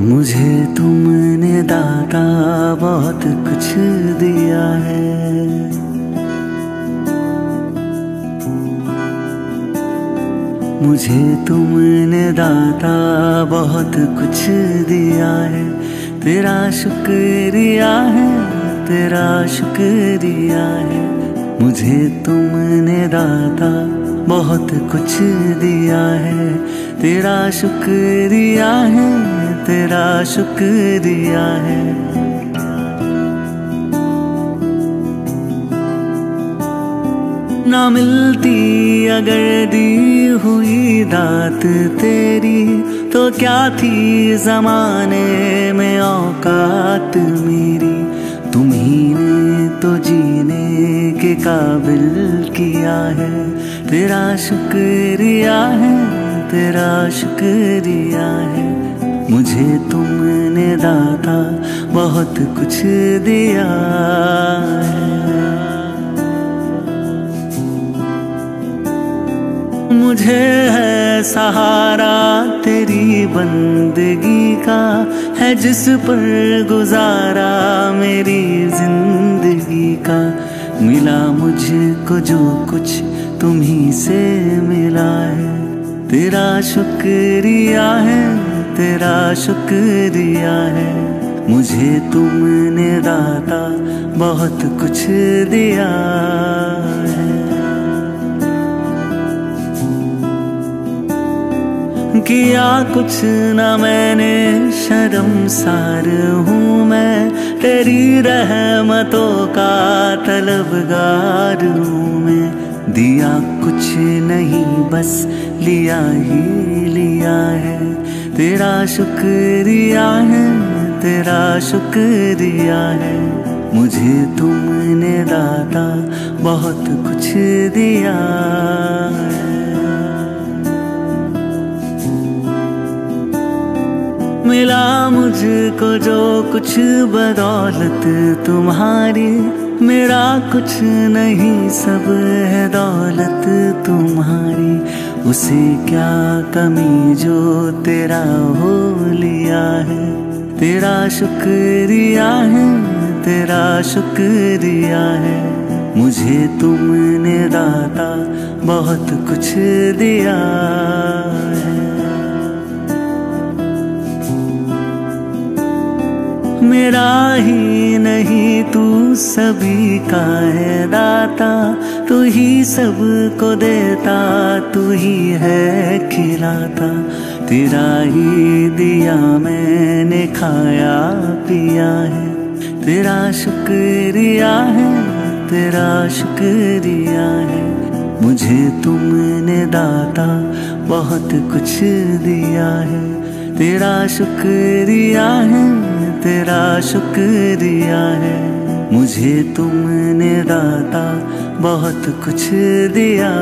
मुझे तुमने दाता बहुत कुछ दिया है। मुझे तुमने दाता बहुत कुछ दिया है। तेरा शुक्रिया है, तेरा शुक्रिया है। मुझे तुमने दाता बहुत कुछ दिया है। तेरा शुक्रिया है तेरा शुक्रिया है। ना मिलती अगर दी हुई दात तेरी तो क्या थी जमाने में औकात मेरी? तुम्ही ने तो जीने के काबिल किया है। तेरा शुक्रिया है, तेरा शुक्रिया है। मुझे तुमने दाता बहुत कुछ दिया मुझे है सहारा तेरी बंदगी का, है जिस पर गुजारा मेरी ज़िंदगी का। मिला मुझको जो कुछ तुम्ही से मिला है, तेरा शुक्रिया है। तेरा शुक्रिया है। मुझे तुमने दाता बहुत कुछ दिया है। किया कुछ ना मैंने शर्मसार हूँ मैं। तेरी रहमतों का तलबगार हूँ मैं। दिया कुछ नहीं, बस लिया ही लिया है। तेरा शुक्रिया है, तेरा शुक्रिया है। मुझे तुमने दाता बहुत कुछ दिया मिला मुझको जो कुछ बदौलत तुम्हारी, मेरा कुछ नहीं, सब है दौलत तुम्हारी। उसे क्या कमी जो तेरा हो लिया है? तेरा शुक्रिया है, तेरा शुक्रिया है। मुझे तुमने दाता बहुत कुछ दिया। मेरा ही नहीं, तू सभी का है दाता। तू ही सबको देता, तू ही है खिलाता। तेरा ही दिया मैंने खाया, पिया है। तेरा शुक्रिया है, तेरा शुक्रिया है। मुझे तुमने दाता बहुत कुछ दिया है। तेरा शुक्रिया है तेरा शुक्रिया है। मुझे तुमने दाता बहुत कुछ दिया।